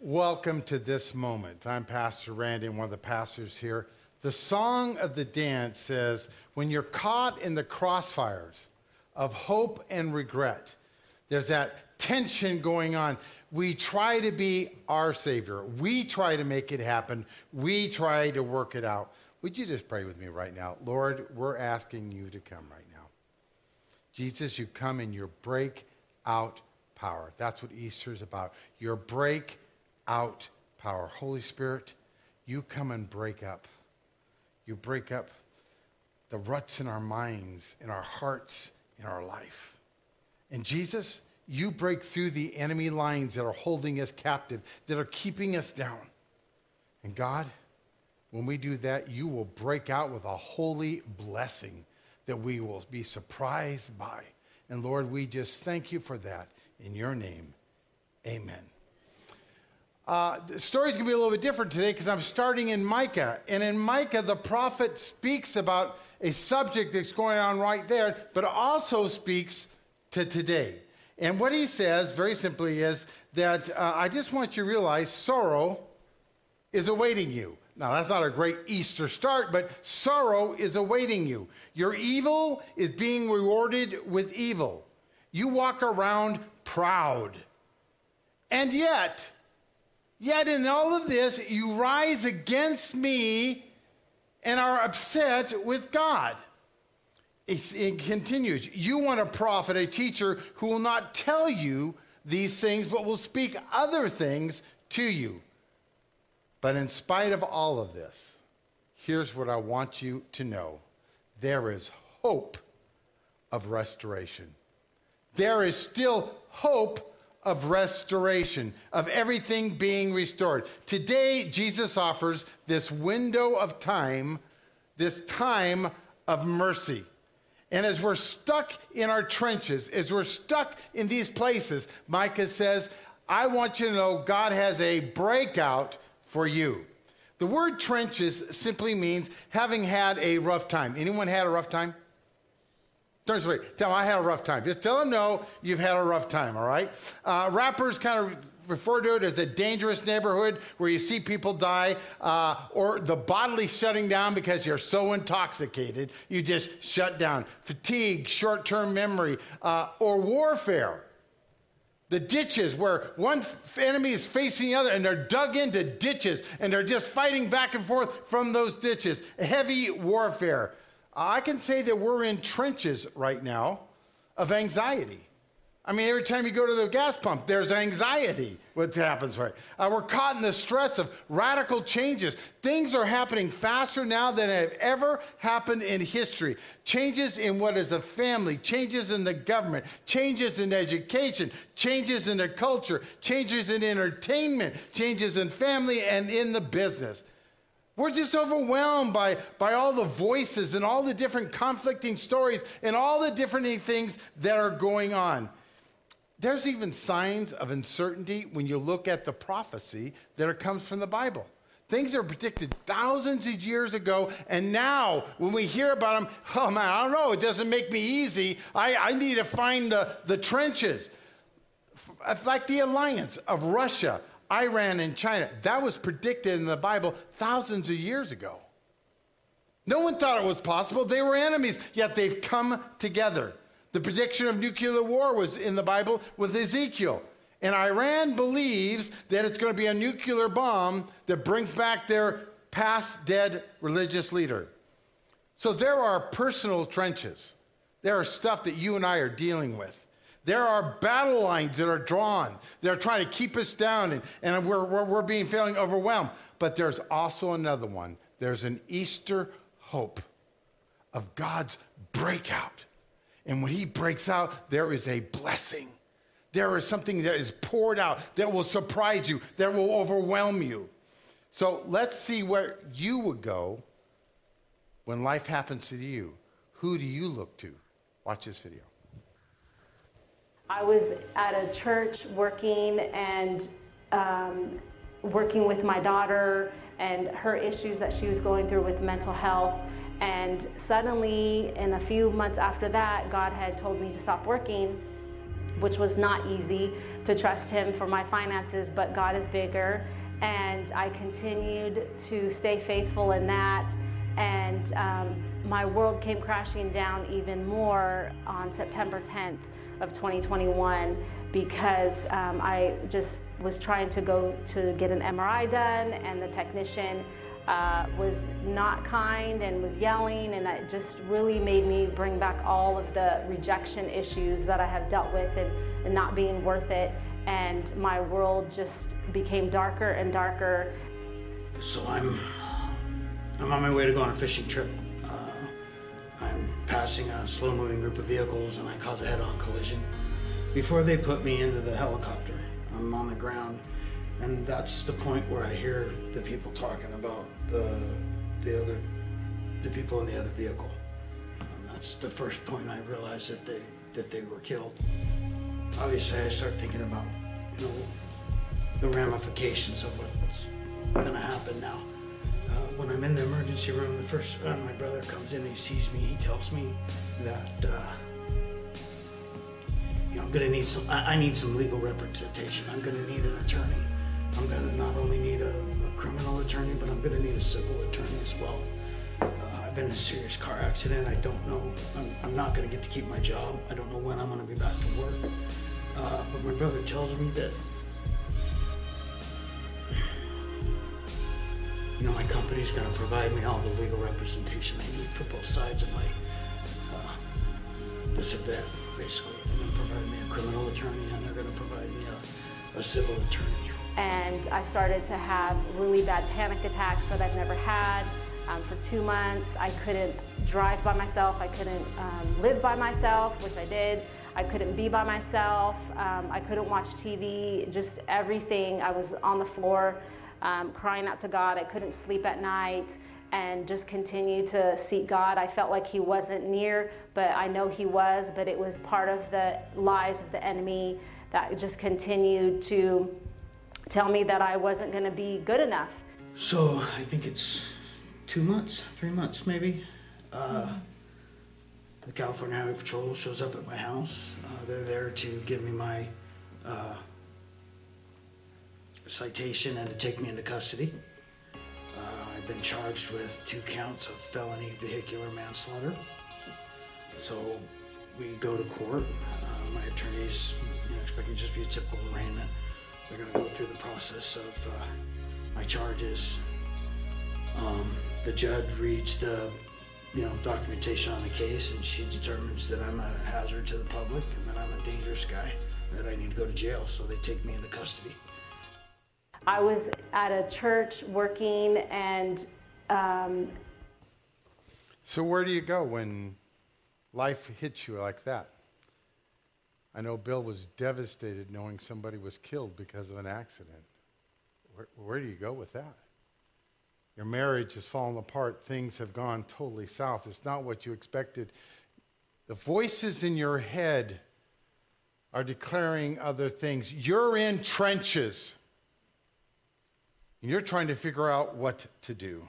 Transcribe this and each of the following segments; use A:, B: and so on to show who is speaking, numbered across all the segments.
A: Welcome to this moment. I'm Pastor Randy, one of the pastors here. The song of the dance says, When you're caught in the crossfires of hope and regret, there's that tension going on. We try to be our Savior. We try to make it happen. We try to work it out. Would you just pray with me right now? Lord, we're asking you to come right now. Jesus, you come in your breakout power. That's what Easter is about. Your break out power. Holy Spirit, you come and break up. You break up the ruts in our minds, in our hearts, in our life. And Jesus, you break through the enemy lines that are holding us captive, that are keeping us down. And God, when we do that, you will break out with a holy blessing that we will be surprised by. And Lord, we just thank you for that. In your name, amen. Uh, the story's going to be a little bit different today because I'm starting in Micah. And in Micah, the prophet speaks about a subject that's going on right there, but also speaks to today. And what he says, very simply, is that uh, I just want you to realize sorrow is awaiting you. Now, that's not a great Easter start, but sorrow is awaiting you. Your evil is being rewarded with evil. You walk around proud. And yet, Yet in all of this, you rise against me and are upset with God. It continues. You want a prophet, a teacher who will not tell you these things, but will speak other things to you. But in spite of all of this, here's what I want you to know there is hope of restoration. There is still hope of restoration, of everything being restored. Today, Jesus offers this window of time, this time of mercy. And as we're stuck in our trenches, as we're stuck in these places, Micah says, I want you to know God has a breakout for you. The word trenches simply means having had a rough time. Anyone had a rough time? Tell them I had a rough time. Just tell them no, you've had a rough time, all right? Uh, rappers kind of refer to it as a dangerous neighborhood where you see people die, uh, or the bodily shutting down because you're so intoxicated, you just shut down. Fatigue, short term memory, uh, or warfare. The ditches where one enemy is facing the other and they're dug into ditches and they're just fighting back and forth from those ditches. Heavy warfare. I can say that we're in trenches right now of anxiety. I mean, every time you go to the gas pump, there's anxiety what happens, right? Uh, we're caught in the stress of radical changes. Things are happening faster now than have ever happened in history. Changes in what is a family, changes in the government, changes in education, changes in the culture, changes in entertainment, changes in family and in the business. We're just overwhelmed by, by all the voices and all the different conflicting stories and all the different things that are going on. There's even signs of uncertainty when you look at the prophecy that comes from the Bible. Things are predicted thousands of years ago, and now when we hear about them, oh man, I don't know, it doesn't make me easy. I, I need to find the, the trenches. Like the alliance of Russia Iran and China. That was predicted in the Bible thousands of years ago. No one thought it was possible. They were enemies, yet they've come together. The prediction of nuclear war was in the Bible with Ezekiel. And Iran believes that it's going to be a nuclear bomb that brings back their past dead religious leader. So there are personal trenches. There are stuff that you and I are dealing with. There are battle lines that are drawn. They're trying to keep us down, and, and we're, we're, we're being feeling overwhelmed. But there's also another one. There's an Easter hope of God's breakout. And when He breaks out, there is a blessing. There is something that is poured out that will surprise you, that will overwhelm you. So let's see where you would go when life happens to you. Who do you look to? Watch this video.
B: I was at a church working and um, working with my daughter and her issues that she was going through with mental health. And suddenly, in a few months after that, God had told me to stop working. which was not easy to trust Him for my finances, but God is bigger. And I continued to stay faithful in that. And um, my world came crashing down even more on September 10th of 2021 because um, I just was trying to go to get an MRI done, and the technician uh, was not kind and was yelling, and it just really made me bring back all of the rejection issues that I have dealt with and, and not being worth it. And my world just became darker and darker.
C: So I'm, I'm on my way to go on a fishing trip. I'm passing a slow-moving group of vehicles, and I cause a head-on collision. Before they put me into the helicopter, I'm on the ground and that's the point where I hear the people talking about the the other the people in the other vehicle. Um, that's the first point I realized that they that they were killed. Obviously, I start thinking about you know the ramifications of what's going to happen now. Uh, when I'm in the emergency room, the first uh, my brother comes in, he sees me, he tells me that. Uh, you know, I'm gonna need some. I, I need some legal representation. I'm gonna need an attorney. I'm going to not only need a, a, criminal attorney, but I'm going to need a civil attorney as well. Uh, I've been in a serious car accident. I don't know. I'm, I'm not going to get to keep my job. I don't know when I'm going to be back to work. Uh, but my brother tells me that, you know, my company's going to provide me all the legal representation I need for both sides of my uh, this event, basically. They're going to provide me a criminal attorney, and they're going to provide me a, a civil attorney
B: and I started to have really bad panic attacks that I've never had. Um, for two months, I couldn't drive by myself, I couldn't um, live by myself, which I did. I couldn't be by myself, um, I couldn't watch TV, just everything. I was on the floor um, crying out to God. I couldn't sleep at night and just continue to seek God. I felt like He wasn't near, but I know He was, but it was part of the lies of the enemy that just continued to tell me that I wasn't going to be good enough.
C: So I think it's two months, three months maybe. Uh. The California Highway Patrol shows up at my house. Uh, they're there to give me my uh, citation and to take me into custody. Uh, I've been charged with two counts of felony vehicular manslaughter. So we go to court. Uh, my attorney's you know, expecting just be a typical arraignment. They're going to go through the process of uh, my charges. Um, the judge reads the you know documentation on the case, and she determines that I'm a hazard to the public and that I'm a dangerous guy, that I need to go to jail. So they take me into custody.
B: I was at a church working and. Um,
A: so where do you go when life hits you like that? I know Bill was devastated knowing somebody was killed because of an accident. Where, where do you go with that? Your marriage has fallen apart. Things have gone totally south. It's not what you expected. The voices in your head are declaring other things. You're in trenches. And you're trying to figure out what to do.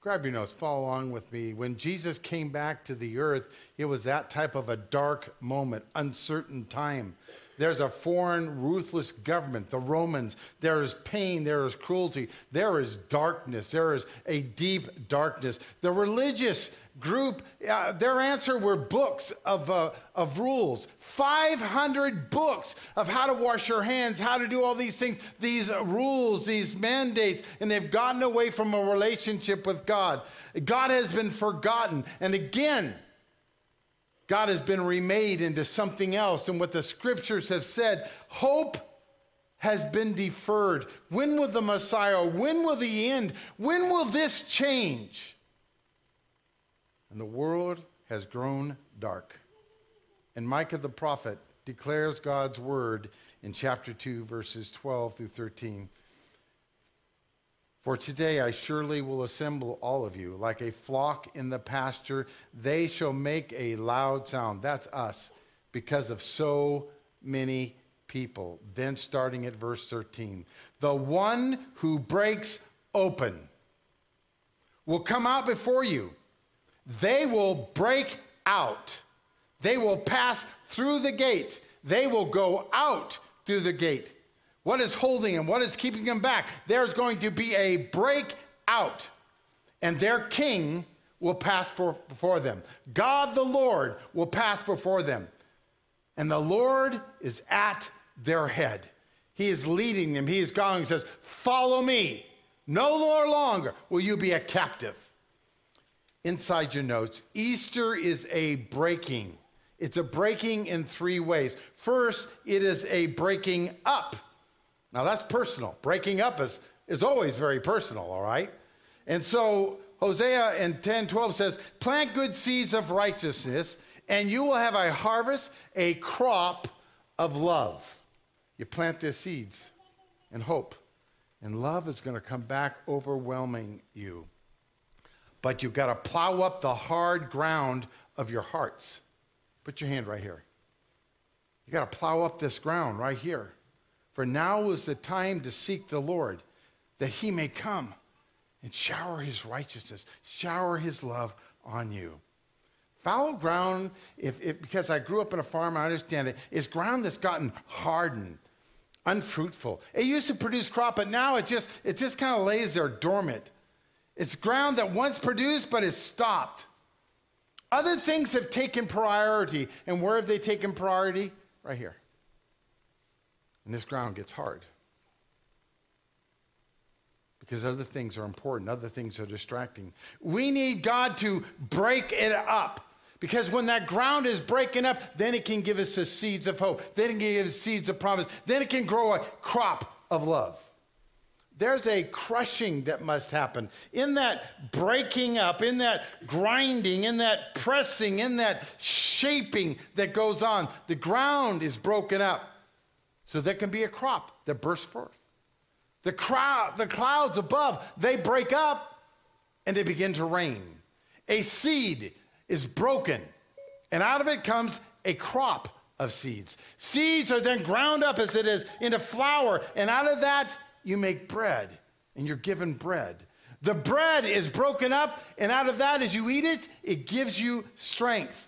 A: Grab your notes, follow along with me. When Jesus came back to the earth, it was that type of a dark moment, uncertain time. There's a foreign, ruthless government, the Romans. There is pain, there is cruelty, there is darkness, there is a deep darkness. The religious group, uh, their answer were books of, uh, of rules 500 books of how to wash your hands, how to do all these things, these rules, these mandates, and they've gotten away from a relationship with God. God has been forgotten. And again, God has been remade into something else. And what the scriptures have said, hope has been deferred. When will the Messiah, when will the end, when will this change? And the world has grown dark. And Micah the prophet declares God's word in chapter 2, verses 12 through 13. For today I surely will assemble all of you like a flock in the pasture. They shall make a loud sound. That's us, because of so many people. Then starting at verse 13. The one who breaks open will come out before you. They will break out. They will pass through the gate. They will go out through the gate. What is holding them? What is keeping them back? There's going to be a breakout, and their king will pass for, before them. God the Lord will pass before them. And the Lord is at their head. He is leading them. He is going. He says, Follow me. No more longer will you be a captive. Inside your notes, Easter is a breaking. It's a breaking in three ways. First, it is a breaking up. Now, that's personal. Breaking up is, is always very personal, all right? And so, Hosea in 10 12 says, Plant good seeds of righteousness, and you will have a harvest, a crop of love. You plant the seeds and hope, and love is going to come back overwhelming you. But you've got to plow up the hard ground of your hearts. Put your hand right here. You got to plow up this ground right here. For now is the time to seek the Lord, that he may come and shower his righteousness, shower his love on you. Fallow ground, if, if, because I grew up in a farm, I understand it, is ground that's gotten hardened unfruitful. It used to produce crop, but now it just it just kind of lays there dormant. It's ground that once produced, but it's stopped. Other things have taken priority, and where have they taken priority? Right here. And this ground gets hard. Because other things are important, other things are distracting. We need God to break it up. Because when that ground is breaking up, then it can give us the seeds of hope. Then it can give us seeds of promise. Then it can grow a crop of love. There's a crushing that must happen. In that breaking up, in that grinding, in that pressing, in that shaping that goes on, the ground is broken up. So there can be a crop that bursts forth. The, crowd, the clouds above, they break up and they begin to rain. A seed is broken, and out of it comes a crop of seeds. Seeds are then ground up as it is into flour, and out of that, you make bread, and you're given bread. The bread is broken up, and out of that, as you eat it, it gives you strength.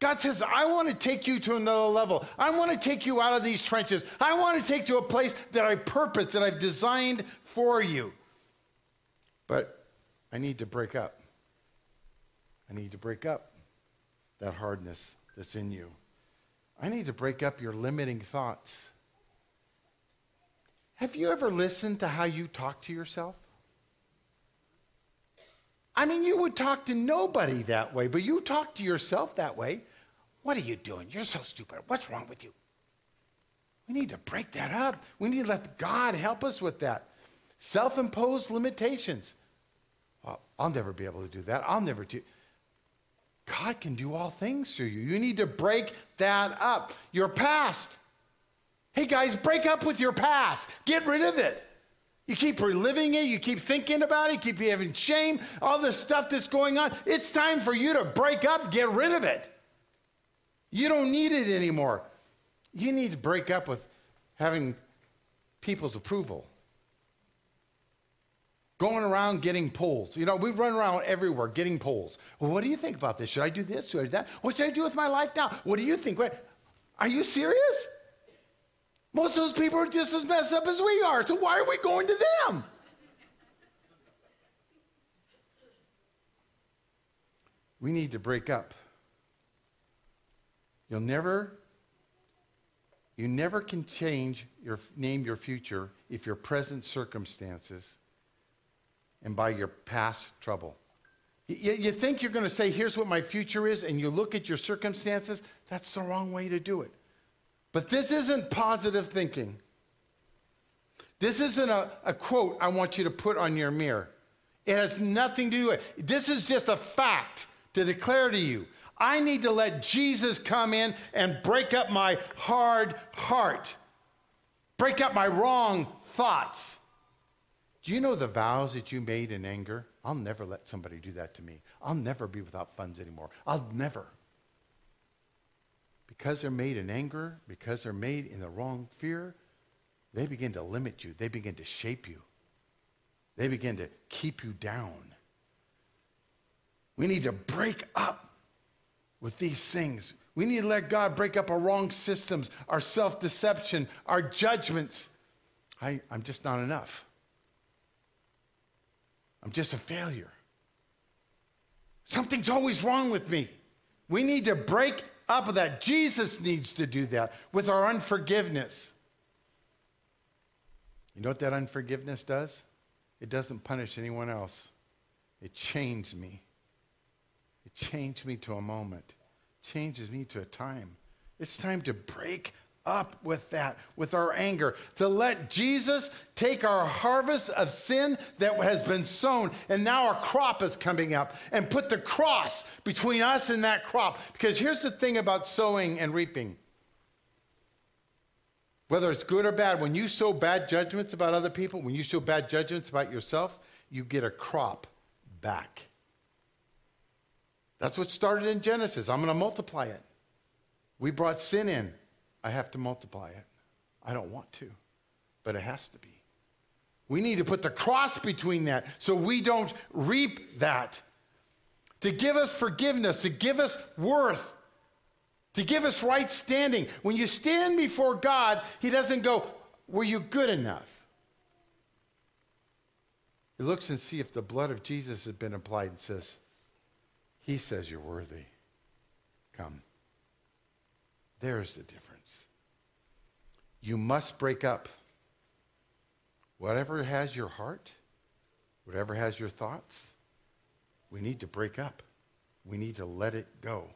A: God says, I want to take you to another level. I want to take you out of these trenches. I want to take you to a place that I purpose, that I've designed for you. But I need to break up. I need to break up that hardness that's in you. I need to break up your limiting thoughts. Have you ever listened to how you talk to yourself? I mean, you would talk to nobody that way, but you talk to yourself that way. What are you doing? You're so stupid. What's wrong with you? We need to break that up. We need to let God help us with that. Self imposed limitations. Well, I'll never be able to do that. I'll never do. God can do all things through you. You need to break that up. Your past. Hey guys, break up with your past. Get rid of it. You keep reliving it, you keep thinking about it, you keep having shame, all the stuff that's going on. It's time for you to break up, get rid of it. You don't need it anymore. You need to break up with having people's approval going around getting polls. You know, we run around everywhere getting polls. Well, what do you think about this? Should I do this? Should I do that? What should I do with my life now? What do you think? What, are you serious? Most of those people are just as messed up as we are. So why are we going to them? We need to break up. You'll never you never can change your name your future if your present circumstances and by your past trouble. You, you think you're going to say, here's what my future is, and you look at your circumstances, that's the wrong way to do it. But this isn't positive thinking. This isn't a, a quote I want you to put on your mirror. It has nothing to do with it. This is just a fact to declare to you. I need to let Jesus come in and break up my hard heart, break up my wrong thoughts. Do you know the vows that you made in anger? I'll never let somebody do that to me. I'll never be without funds anymore. I'll never. Because they're made in anger, because they're made in the wrong fear, they begin to limit you. They begin to shape you. They begin to keep you down. We need to break up with these things. We need to let God break up our wrong systems, our self deception, our judgments. I, I'm just not enough. I'm just a failure. Something's always wrong with me. We need to break up with that. Jesus needs to do that with our unforgiveness. You know what that unforgiveness does? It doesn't punish anyone else, it chains me. It changed me to a moment, changes me to a time. It's time to break up with that, with our anger, to let Jesus take our harvest of sin that has been sown, and now our crop is coming up, and put the cross between us and that crop. Because here's the thing about sowing and reaping whether it's good or bad, when you sow bad judgments about other people, when you sow bad judgments about yourself, you get a crop back. That's what started in Genesis. I'm going to multiply it. We brought sin in. I have to multiply it. I don't want to, but it has to be. We need to put the cross between that so we don't reap that. To give us forgiveness, to give us worth, to give us right standing. When you stand before God, He doesn't go, Were you good enough? He looks and see if the blood of Jesus has been applied and says, He says you're worthy. Come. There's the difference. You must break up. Whatever has your heart, whatever has your thoughts, we need to break up. We need to let it go.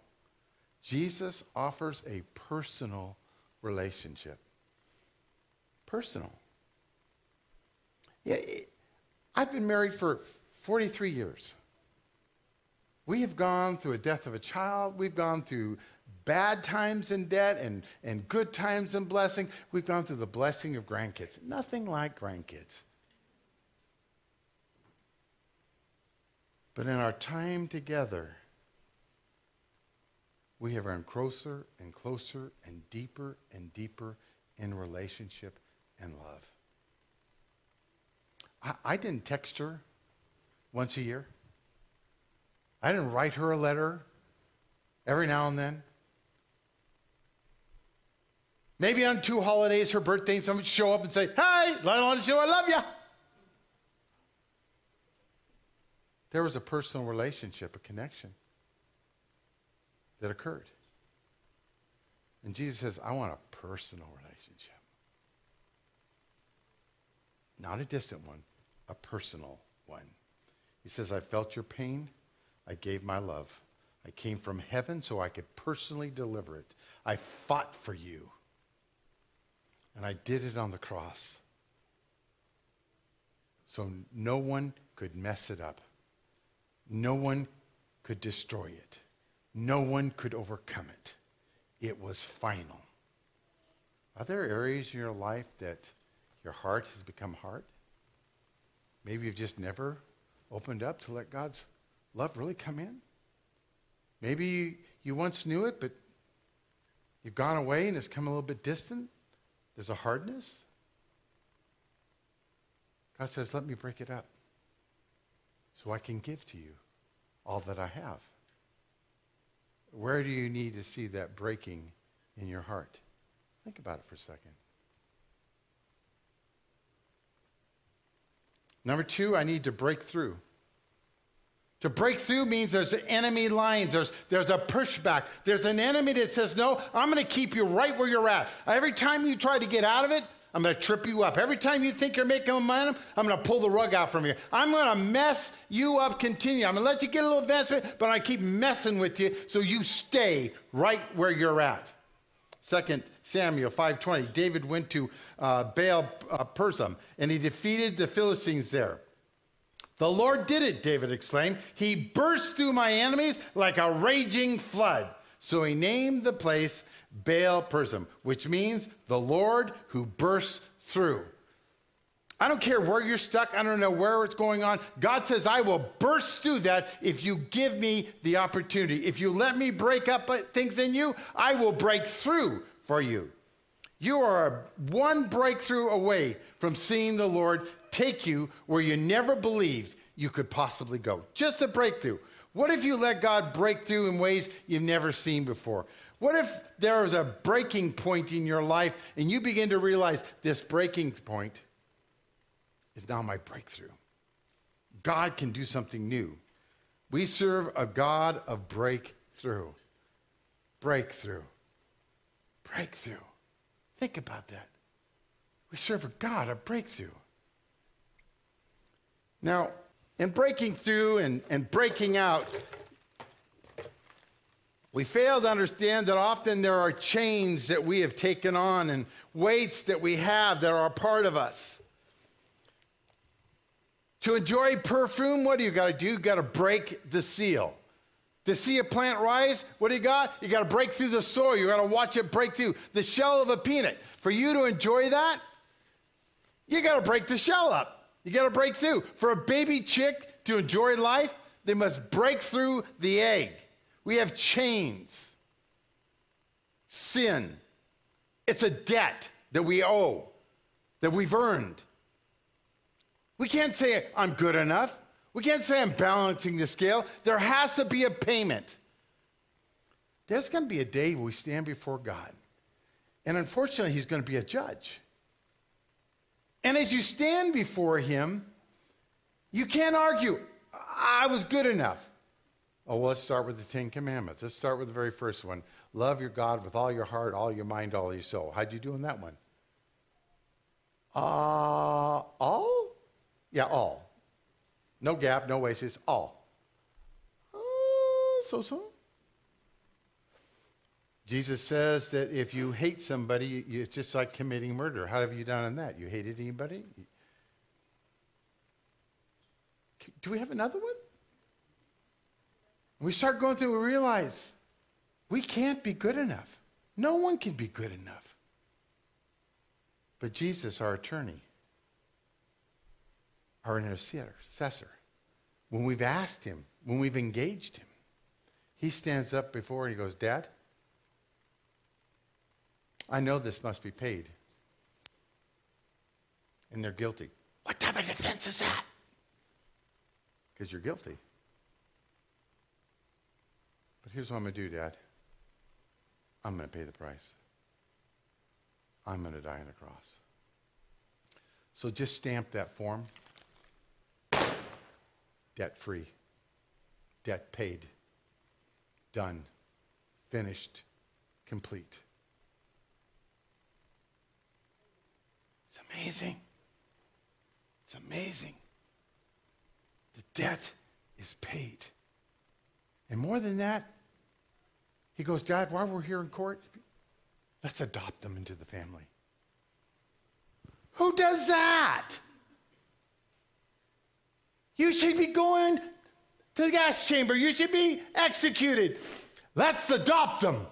A: Jesus offers a personal relationship. Personal. Yeah, I've been married for 43 years. We have gone through a death of a child. We've gone through bad times in debt and, and good times in blessing. We've gone through the blessing of grandkids. Nothing like grandkids. But in our time together, we have run closer and closer and deeper and deeper in relationship and love. I, I didn't text her once a year. I didn't write her a letter every now and then. Maybe on two holidays, her birthday, someone would show up and say, I want you know I love you. There was a personal relationship, a connection that occurred. And Jesus says, I want a personal relationship. Not a distant one, a personal one. He says, I felt your pain. I gave my love. I came from heaven so I could personally deliver it. I fought for you. And I did it on the cross. So no one could mess it up. No one could destroy it. No one could overcome it. It was final. Are there areas in your life that your heart has become hard? Maybe you've just never opened up to let God's love really come in. Maybe you, once knew it, but you've gone away and it's come a little bit distant. There's a hardness. God says, Let me break it up so I can give to you all that I have. Where do you need to see that breaking in your heart? Think about it for a second. Number two, I need to break through. To break through means there's enemy lines, there's, there's a pushback. There's an enemy that says, No, I'm going to keep you right where you're at. Every time you try to get out of it, I'm going to trip you up. Every time you think you're making a momentum, I'm going to pull the rug out from you. I'm going to mess you up continue. I'm going to let you get a little advancement, but I keep messing with you so you stay right where you're at. Second Samuel 5:20. David went to uh, Baal uh, and he defeated the Philistines there. The Lord did it, David exclaimed. He burst through my enemies like a raging flood. So he named the place Baal Perazim, which means the Lord who bursts through. I don't care where you're stuck. I don't know where it's going on. God says, I will burst through that if you give me the opportunity. If you let me break up uh, things in you, I will break through for you. You are one breakthrough away from seeing the Lord take you where you never believed you could possibly go. Just a breakthrough. What if you let God break through in ways you've never seen before? What if there is a breaking point in your life and you begin to realize this breaking point is now my breakthrough? God can do something new. We serve a God of breakthrough. Breakthrough. Breakthrough. Think about that. We serve a God of breakthrough. Now, in breaking through and, and breaking out, we fail to understand that often there are chains that we have taken on and weights that we have that are a part of us. To enjoy perfume, what do you got to do? You got to break the seal. To see a plant rise, what do you got? You got to break through the soil. You got to watch it break through the shell of a peanut. For you to enjoy that, you got to break the shell up. You got to break through. For a baby chick to enjoy life, they must break through the egg. We have chains. Sin. It's a debt that we owe, that we've earned. We can't say, I'm good enough. We can't say I'm balancing the scale. There has to be a payment. There's going to be a day we stand before God. And unfortunately, He's going to be a judge. And as you stand before Him, you can't argue, I was good enough. Oh, well, let's start with the Ten Commandments. Let's start with the very first one love your God with all your heart, all your mind, all your soul. How'd you do in that one? Uh, all? Yeah, all. No gap, no waste, all. Uh, so so. Jesus says that if you hate somebody, it's just like committing murder. How have you done in that? You hated anybody? Do we have another one? We start going through, we realize we can't be good enough. No one can be good enough. But Jesus, our attorney, our intercessor, when we've asked him, when we've engaged him, he stands up before and he goes, Dad, I know this must be paid. And they're guilty. What type of defense is that? Because you're guilty. But here's what I'm going to do, Dad I'm going to pay the price. I'm going to die on the cross. So just stamp that form debt free, debt paid, done, finished, complete. Amazing. It's amazing. The debt is paid. And more than that, he goes, God, while we're here in court, let's adopt them into the family. Who does that? You should be going to the gas chamber. You should be executed. Let's adopt them.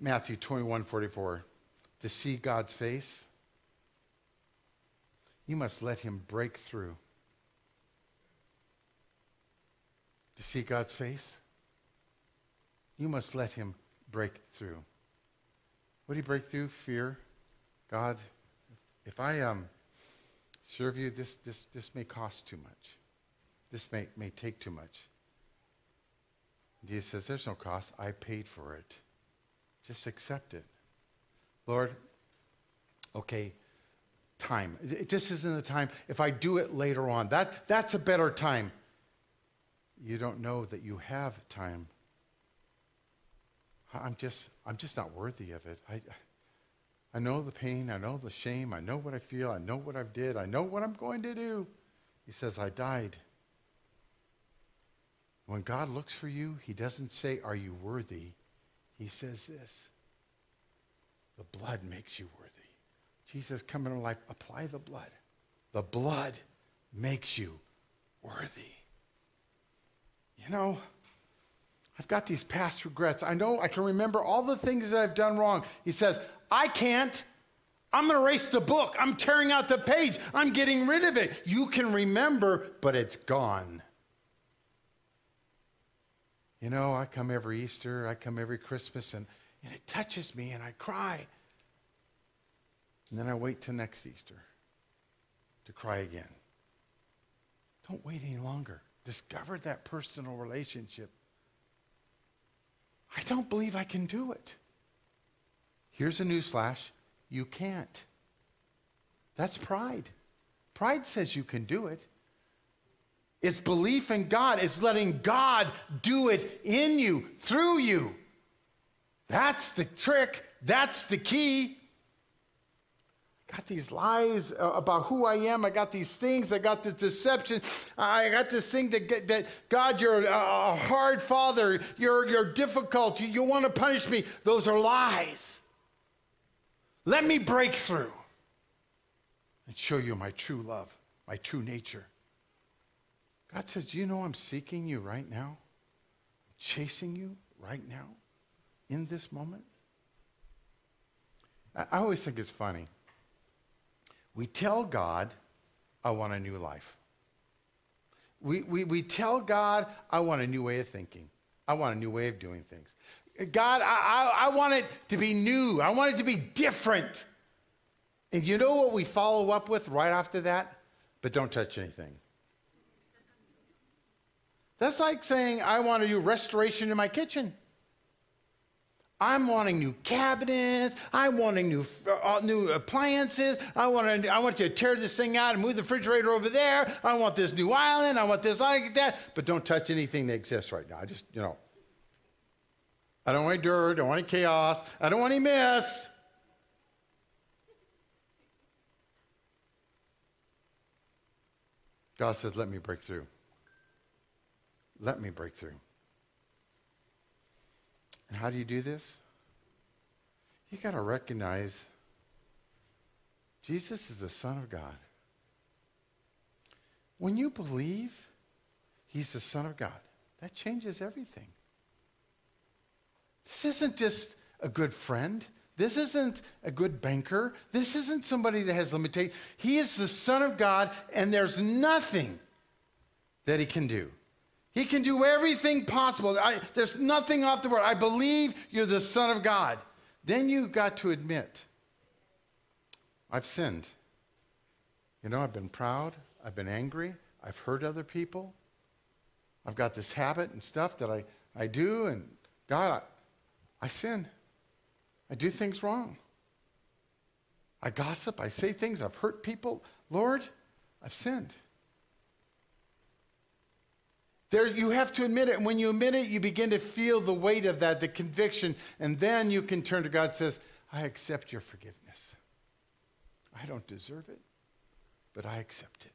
A: Matthew 21 44. To see God's face, you must let him break through. To see God's face, you must let him break through. What do you break through? Fear. God, if I um, serve you, this, this, this may cost too much. This may, may take too much. Jesus says, There's no cost. I paid for it. Just accept it. Lord, okay, time. This isn't the time. If I do it later on, that, that's a better time. You don't know that you have time. I'm just, I'm just not worthy of it. I, I know the pain. I know the shame. I know what I feel. I know what I've did. I know what I'm going to do. He says, I died. When God looks for you, he doesn't say, Are you worthy? He says this The blood makes you worthy. Jesus, come into life, apply the blood. The blood makes you worthy. You know, I've got these past regrets. I know I can remember all the things that I've done wrong. He says, I can't. I'm going to erase the book. I'm tearing out the page. I'm getting rid of it. You can remember, but it's gone. You know, I come every Easter, I come every Christmas, and, and it touches me, and I cry. And then I wait till next Easter to cry again. Don't wait any longer. discover that personal relationship. I don't believe I can do it. Here's a newsflash you can't. That's pride. Pride says you can do it. It's belief in God, it's letting God do it in you, through you. That's the trick, that's the key. I got these lies uh, about who I am. I got these things. I got the deception. I got this thing that, that God, you're a hard father. You're, you're difficult. You, you want to punish me. Those are lies. Let me break through and show you my true love, my true nature. God says, Do you know I'm seeking you right now? chasing you right now in this moment? I, I always think it's funny. We tell God, I want a new life. We, we, we tell God, I want a new way of thinking. I want a new way of doing things. God, I, I, I want it to be new. I want it to be different. And you know what we follow up with right after that? But don't touch anything. That's like saying, I want to do restoration in my kitchen. I'm wanting new cabinets. I'm wanting new, uh, new appliances. I want, to, I want you to tear this thing out and move the refrigerator over there. I want this new island. I want this I like that. But don't touch anything that exists right now. I just, you know. I don't want any dirt. I don't want any chaos. I don't want any mess. God says, let me break through. Let me break through. And how do you do this? You got to recognize Jesus is the Son of God. When you believe He's the Son of God, that changes everything. This isn't just a good friend. This isn't a good banker. This isn't somebody that has limitations. He is the Son of God, and there's nothing that He can do. He can do everything possible. I, there's nothing off the board. I believe you're the Son of God. Then you've got to admit, I've sinned. You know, I've been proud. I've been angry. I've hurt other people. I've got this habit and stuff that I, I do. And God, I, I sin. I do things wrong. I gossip. I say things. I've hurt people. Lord, I've sinned. There, you have to admit it. And when you admit it, you begin to feel the weight of that, the conviction. And then you can turn to God and says, I accept your forgiveness. I don't deserve it, but I accept it.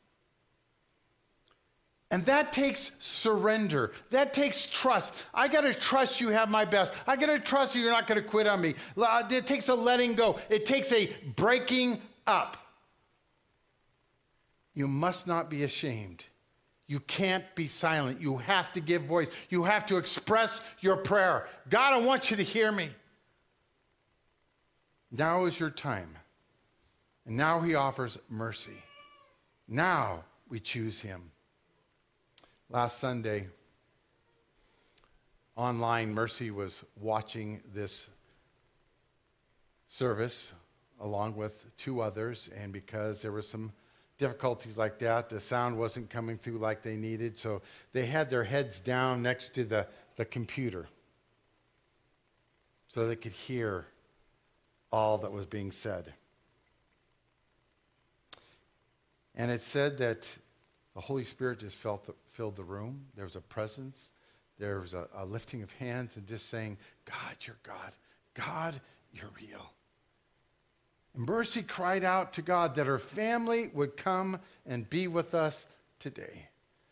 A: And that takes surrender. That takes trust. I got to trust you have my best. I got to trust you you're not going to quit on me. Uh, it takes a letting go. It takes a breaking up. You must not be ashamed you can't be silent. You have to give voice. You have to express your prayer. God, I want you to hear me. Now is your time. And now he offers mercy. Now we choose him. Last Sunday, online, Mercy was watching this service along with two others, and because there was some difficulties like that. The sound wasn't coming through like they needed, so they had their heads down next to the, the computer so they could hear all that was being said. And it said that the Holy Spirit just felt the, filled the room. There was a presence. There was a, a lifting of hands and just saying, God, you're God. God, you're real. Mercy cried out to God that her family would come and be with us today.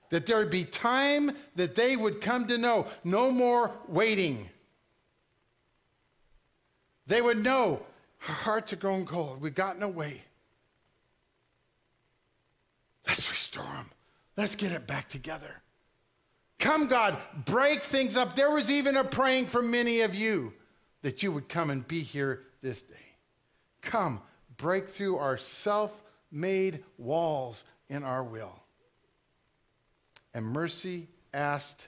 A: That there would be time that they would come to know no more waiting. They would know our hearts are grown cold. We've gotten away. Let's restore them. Let's get it back together. Come, God, break things up. There was even a praying for many of you that you would come and be here this day. Come, break through our self made walls in our will. And mercy asked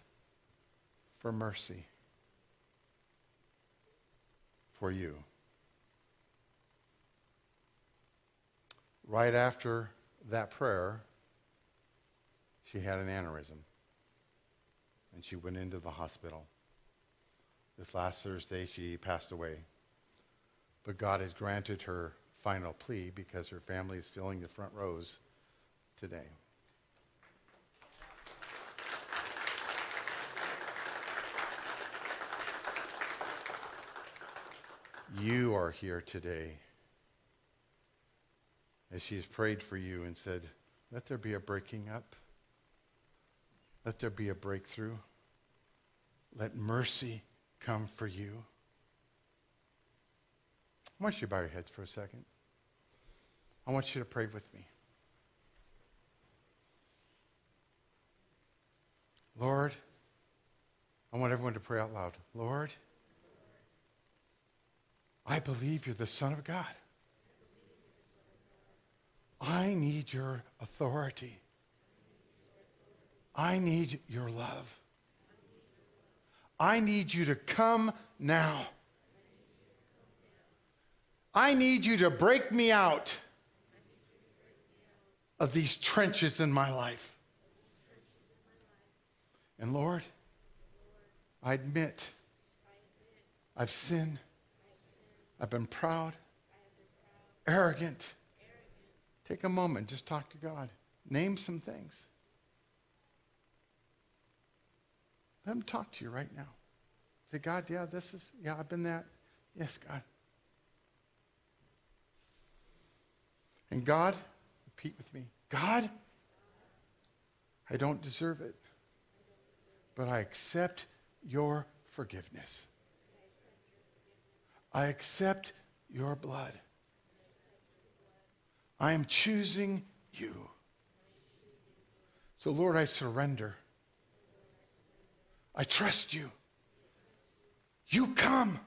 A: for mercy for you. Right after that prayer, she had an aneurysm. and she went into the hospital. This last Thursday, she passed away. But God has granted her final plea because her family is filling the front rows today. You are here today as she has prayed for you and said, Let there be a breaking up. Let there be a breakthrough. Let mercy come for you. I want you to bow your heads for a second. I want you to pray with me. Lord, I want everyone to pray out loud. Lord, I believe you're the Son of God. I need your authority. I need your love. I need you to come now. I need you to break me out of these trenches in my life. And Lord, I admit I've sinned. I've been proud, arrogant. Take a moment, just talk to God. Name some things. Let him talk to you right now. Say, God, yeah, this is, yeah, I've been that. Yes, God. And God, repeat with me God, I don't deserve it, but I accept your forgiveness. I accept your blood. I am choosing you. So, Lord, I surrender. I trust you. You come.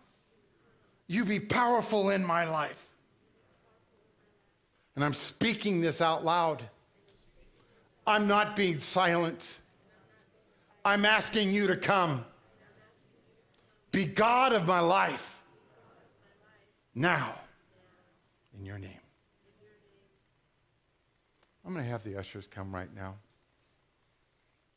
A: You be powerful in my life. And I'm speaking this out loud. I'm not being silent. I'm asking you to come. Be God of my life now in your name. I'm going to have the ushers come right now.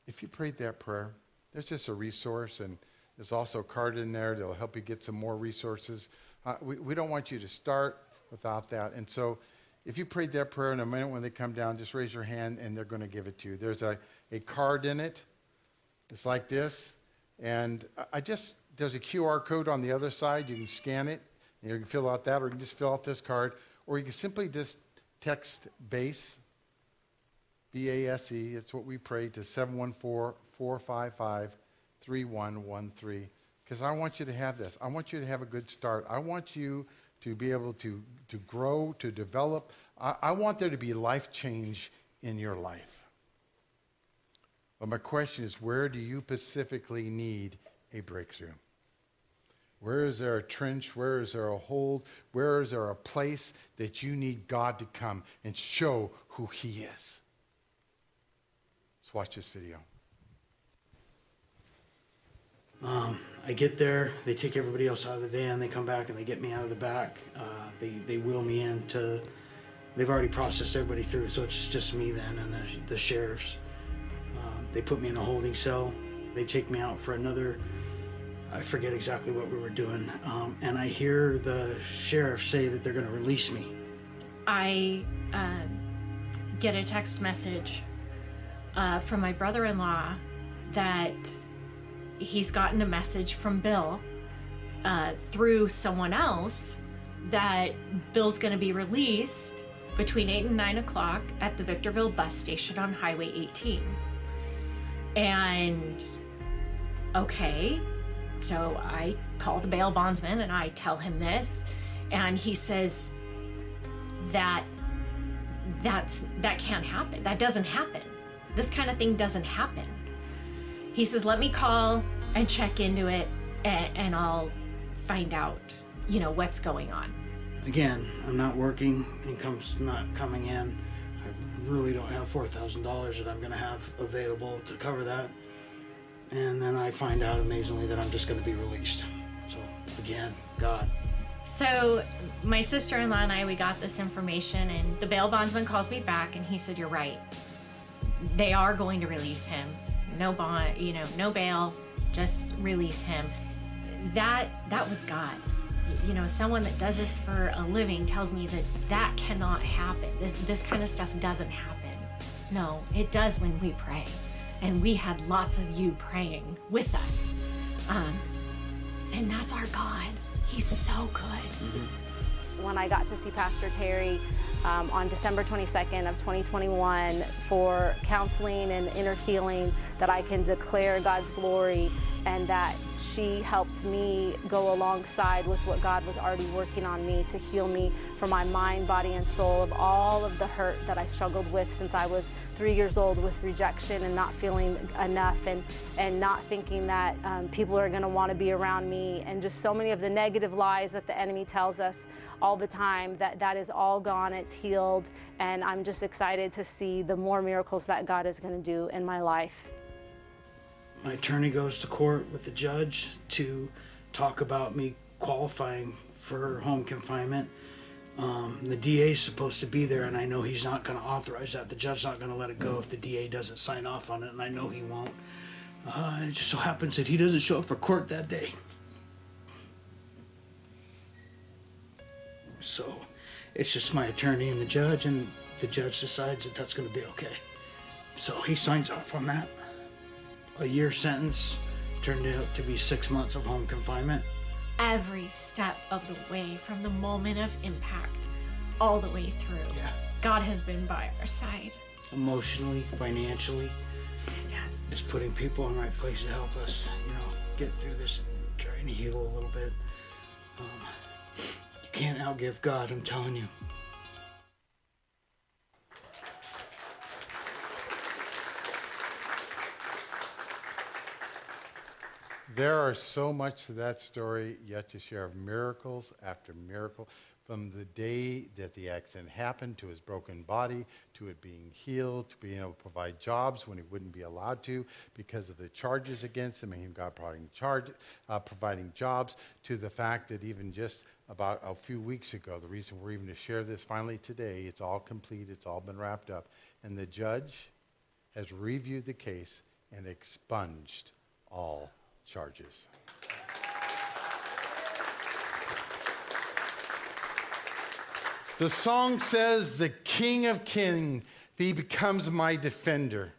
A: If you prayed that prayer, there's just a resource, and there's also a card in there that'll help you get some more resources. Uh, we, we don't want you to start without that. And so, if you prayed that prayer in a minute when they come down, just raise your hand and they're going to give it to you. There's a, a card in it. It's like this. And I just, there's a QR code on the other side. You can scan it you can fill out that, or you can just fill out this card, or you can simply just text BASE, B A S E, it's what we pray, to 714 455 3113. Because I want you to have this. I want you to have a good start. I want you to be able to, to grow, to develop. I, I want there to be life change in your life. But my question is where do you specifically need a breakthrough? Where is there a trench? Where is there a hold? Where is there a place that you need God to come and show who He is? Let's watch this video.
C: Um, I get there, they take everybody else out of the van, they come back and they get me out of the back. Uh, they, they wheel me into, they've already processed everybody through, so it's just me then and the, the sheriffs. Um, they put me in a holding cell. They take me out for another I forget exactly what we were doing, um, and I hear the sheriff say that they're going to release me.
D: I uh, get a text message uh, from my brother in law that he's gotten a message from Bill uh, through someone else that Bill's going to be released between 8 and 9 o'clock at the Victorville bus station on Highway 18. And okay, so I call the bail bondsman and I tell him this, and he says that that's that can't happen. That doesn't happen. This kind of thing doesn't happen. He says, "Let me call and check into it, and, and I'll find out, you know, what's going on."
C: Again, I'm not working. Income's not coming in. I really don't have four thousand dollars that I'm going to have available to cover that and then I find out amazingly that I'm just going to be released. So again, God.
D: So my sister-in-law and I, we got this information, and the bail bondsman calls me back, and he said, "You're right. They are going to release him. No bond, you know, no bail, just release him. That that was God. You know, someone that does this for a living tells me that that cannot happen. This, this kind of stuff doesn't happen. No, it does when we pray. And we had lots of you praying with us. Um, and that's our God. He's so good.
B: When I got to see Pastor Terry um, on December 22nd of 2021 for counseling and inner healing, that I can declare God's glory and that she helped me go alongside with what God was already working on me to heal me from my mind, body, and soul of all of the hurt that I struggled with since I was three years old with rejection and not feeling enough and, and not thinking that um, people are going to want to be around me and just so many of the negative lies that the enemy tells us all the time that that is all gone it's healed and i'm just excited to see the more miracles that god is going to do in my life
C: my attorney goes to court with the judge to talk about me qualifying for home confinement. Um, the DA is supposed to be there, and I know he's not going to authorize that. The judge's not going to let it go if the DA doesn't sign off on it, and I know he won't. Uh, it just so happens that he doesn't show up for court that day. So it's just my attorney and the judge, and the judge decides that that's going to be okay. So he signs off on that a year sentence turned out to be six months of home confinement.
D: Every step of the way, from the moment of impact all the way through,
C: Yeah.
D: God has been by our side.
C: Emotionally, financially,
D: Yes.
C: just putting people in the right place to help us, you know, get through this and trying to heal a little bit. Um, you can't outgive God, I'm telling you.
A: There are so much to that story yet to share of miracles after miracle. From the day that the accident happened to his broken body, to it being healed, to being able to provide jobs when he wouldn't be allowed to because of the charges against him, and him God providing, charge, uh, providing jobs, to the fact that even just about a few weeks ago, the reason we're even to share this finally today, it's all complete, it's all been wrapped up, and the judge has reviewed the case and expunged all charges. The song says, The King of Kings, he becomes my defender.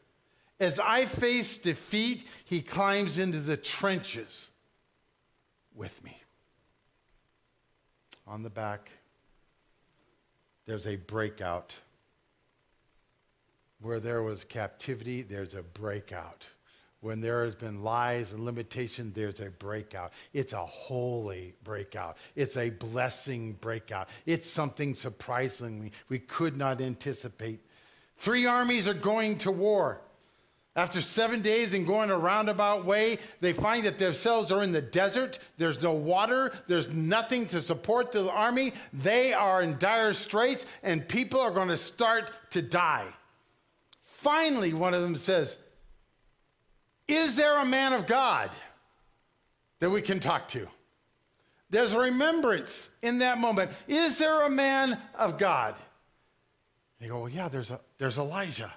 A: As I face defeat, he climbs into the trenches with me. On the back, there's a breakout. Where there was captivity, there's a breakout. When there has been lies and limitation, there's a breakout. It's a holy breakout. It's a blessing breakout. It's something surprisingly we could not anticipate. Three armies are going to war. After seven days and going a roundabout way, they find that themselves are in the desert. There's no water. There's nothing to support the army. They are in dire straits, and people are going to start to die. Finally, one of them says, Is there a man of God that we can talk to? There's a remembrance in that moment. Is there a man of God? They go, Well, yeah, there's, a, there's Elisha.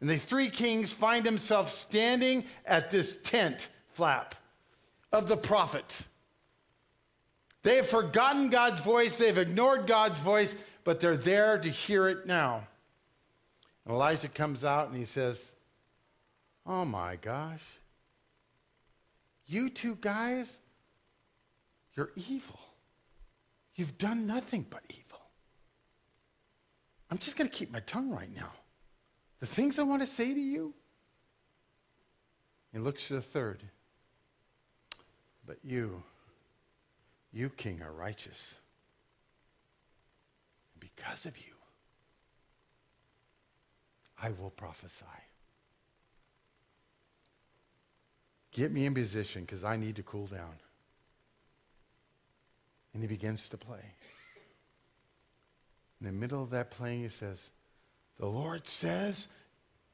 A: And the three kings find themselves standing at this tent flap of the prophet. They have forgotten God's voice, they've ignored God's voice, but they're there to hear it now. And Elisha comes out and he says, Oh my gosh, you two guys, you're evil. You've done nothing but evil. I'm just going to keep my tongue right now. The things I want to say to you. He looks to the third. But you, you, king, are righteous. Because of you, I will prophesy. Get me in position because I need to cool down. And he begins to play. In the middle of that playing, he says, The Lord says,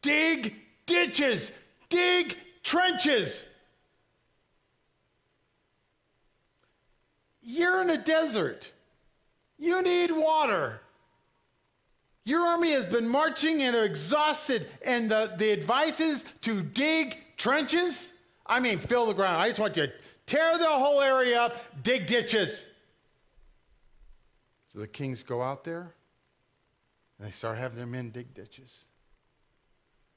A: dig ditches, dig trenches. You're in a desert. You need water. Your army has been marching and are exhausted, and the, the advice is to dig trenches? I mean, fill the ground. I just want you to tear the whole area up, dig ditches. So the kings go out there and they start having their men dig ditches.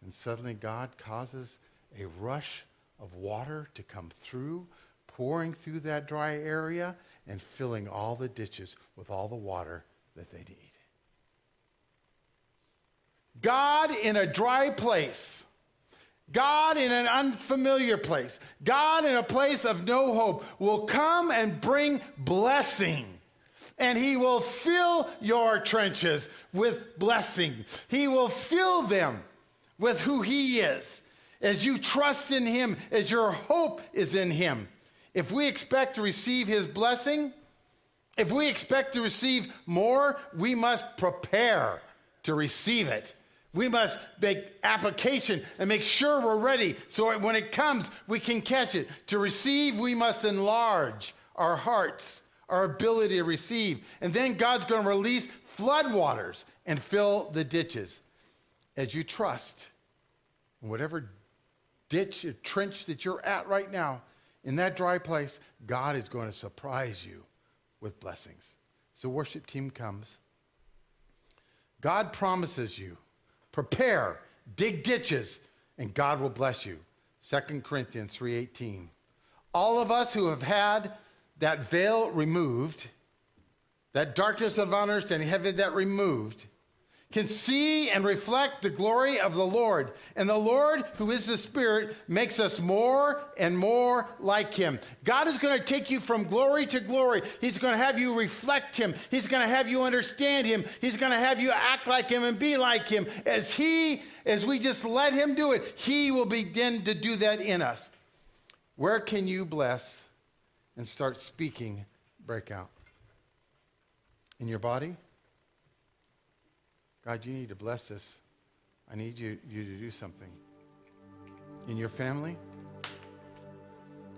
A: And suddenly God causes a rush of water to come through, pouring through that dry area and filling all the ditches with all the water that they need. God in a dry place. God in an unfamiliar place. God in a place of no hope will come and bring blessing. And he will fill your trenches with blessing. He will fill them with who he is. As you trust in him, as your hope is in him. If we expect to receive his blessing, if we expect to receive more, we must prepare to receive it. We must make application and make sure we're ready so when it comes, we can catch it. To receive, we must enlarge our hearts, our ability to receive. And then God's going to release floodwaters and fill the ditches. As you trust whatever ditch or trench that you're at right now, in that dry place, God is going to surprise you with blessings. So, worship team comes. God promises you prepare, dig ditches, and God will bless you. 2 Corinthians 3:18. All of us who have had that veil removed, that darkness of understanding, having that removed, can see and reflect the glory of the Lord. And the Lord, who is the Spirit, makes us more and more like Him. God is going to take you from glory to glory. He's going to have you reflect Him. He's going to have you understand Him. He's going to have you act like Him and be like Him. As He, as we just let Him do it, He will begin to do that in us. Where can you bless and start speaking breakout? In your body? God, you need to bless this. I need you, you to do something. In your family,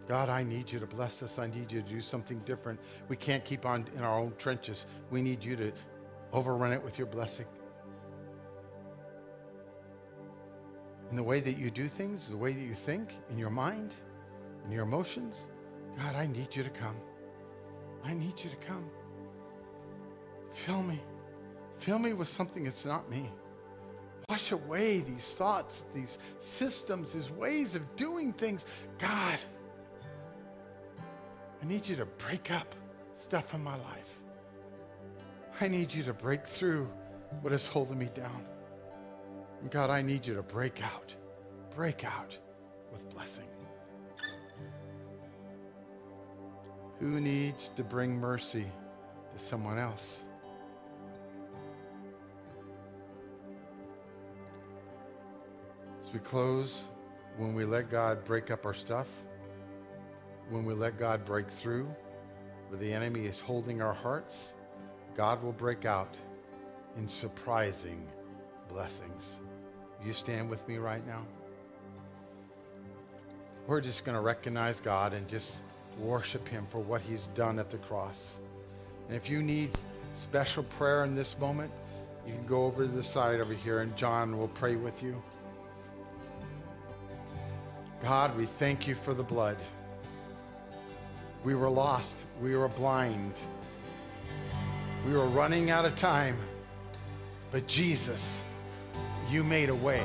A: God, I need you to bless us. I need you to do something different. We can't keep on in our own trenches. We need you to overrun it with your blessing. In the way that you do things, the way that you think, in your mind, in your emotions, God, I need you to come. I need you to come. Fill me. Fill me with something that's not me. Wash away these thoughts, these systems, these ways of doing things. God, I need you to break up stuff in my life. I need you to break through what is holding me down. And God, I need you to break out, break out with blessing. Who needs to bring mercy to someone else? As we close, when we let God break up our stuff, when we let God break through where the enemy is holding our hearts, God will break out in surprising blessings. You stand with me right now? We're just going to recognize God and just worship Him for what He's done at the cross. And if you need special prayer in this moment, you can go over to the side over here and John will pray with you. God, we thank you for the blood. We were lost. We were blind. We were running out of time. But Jesus, you made a way.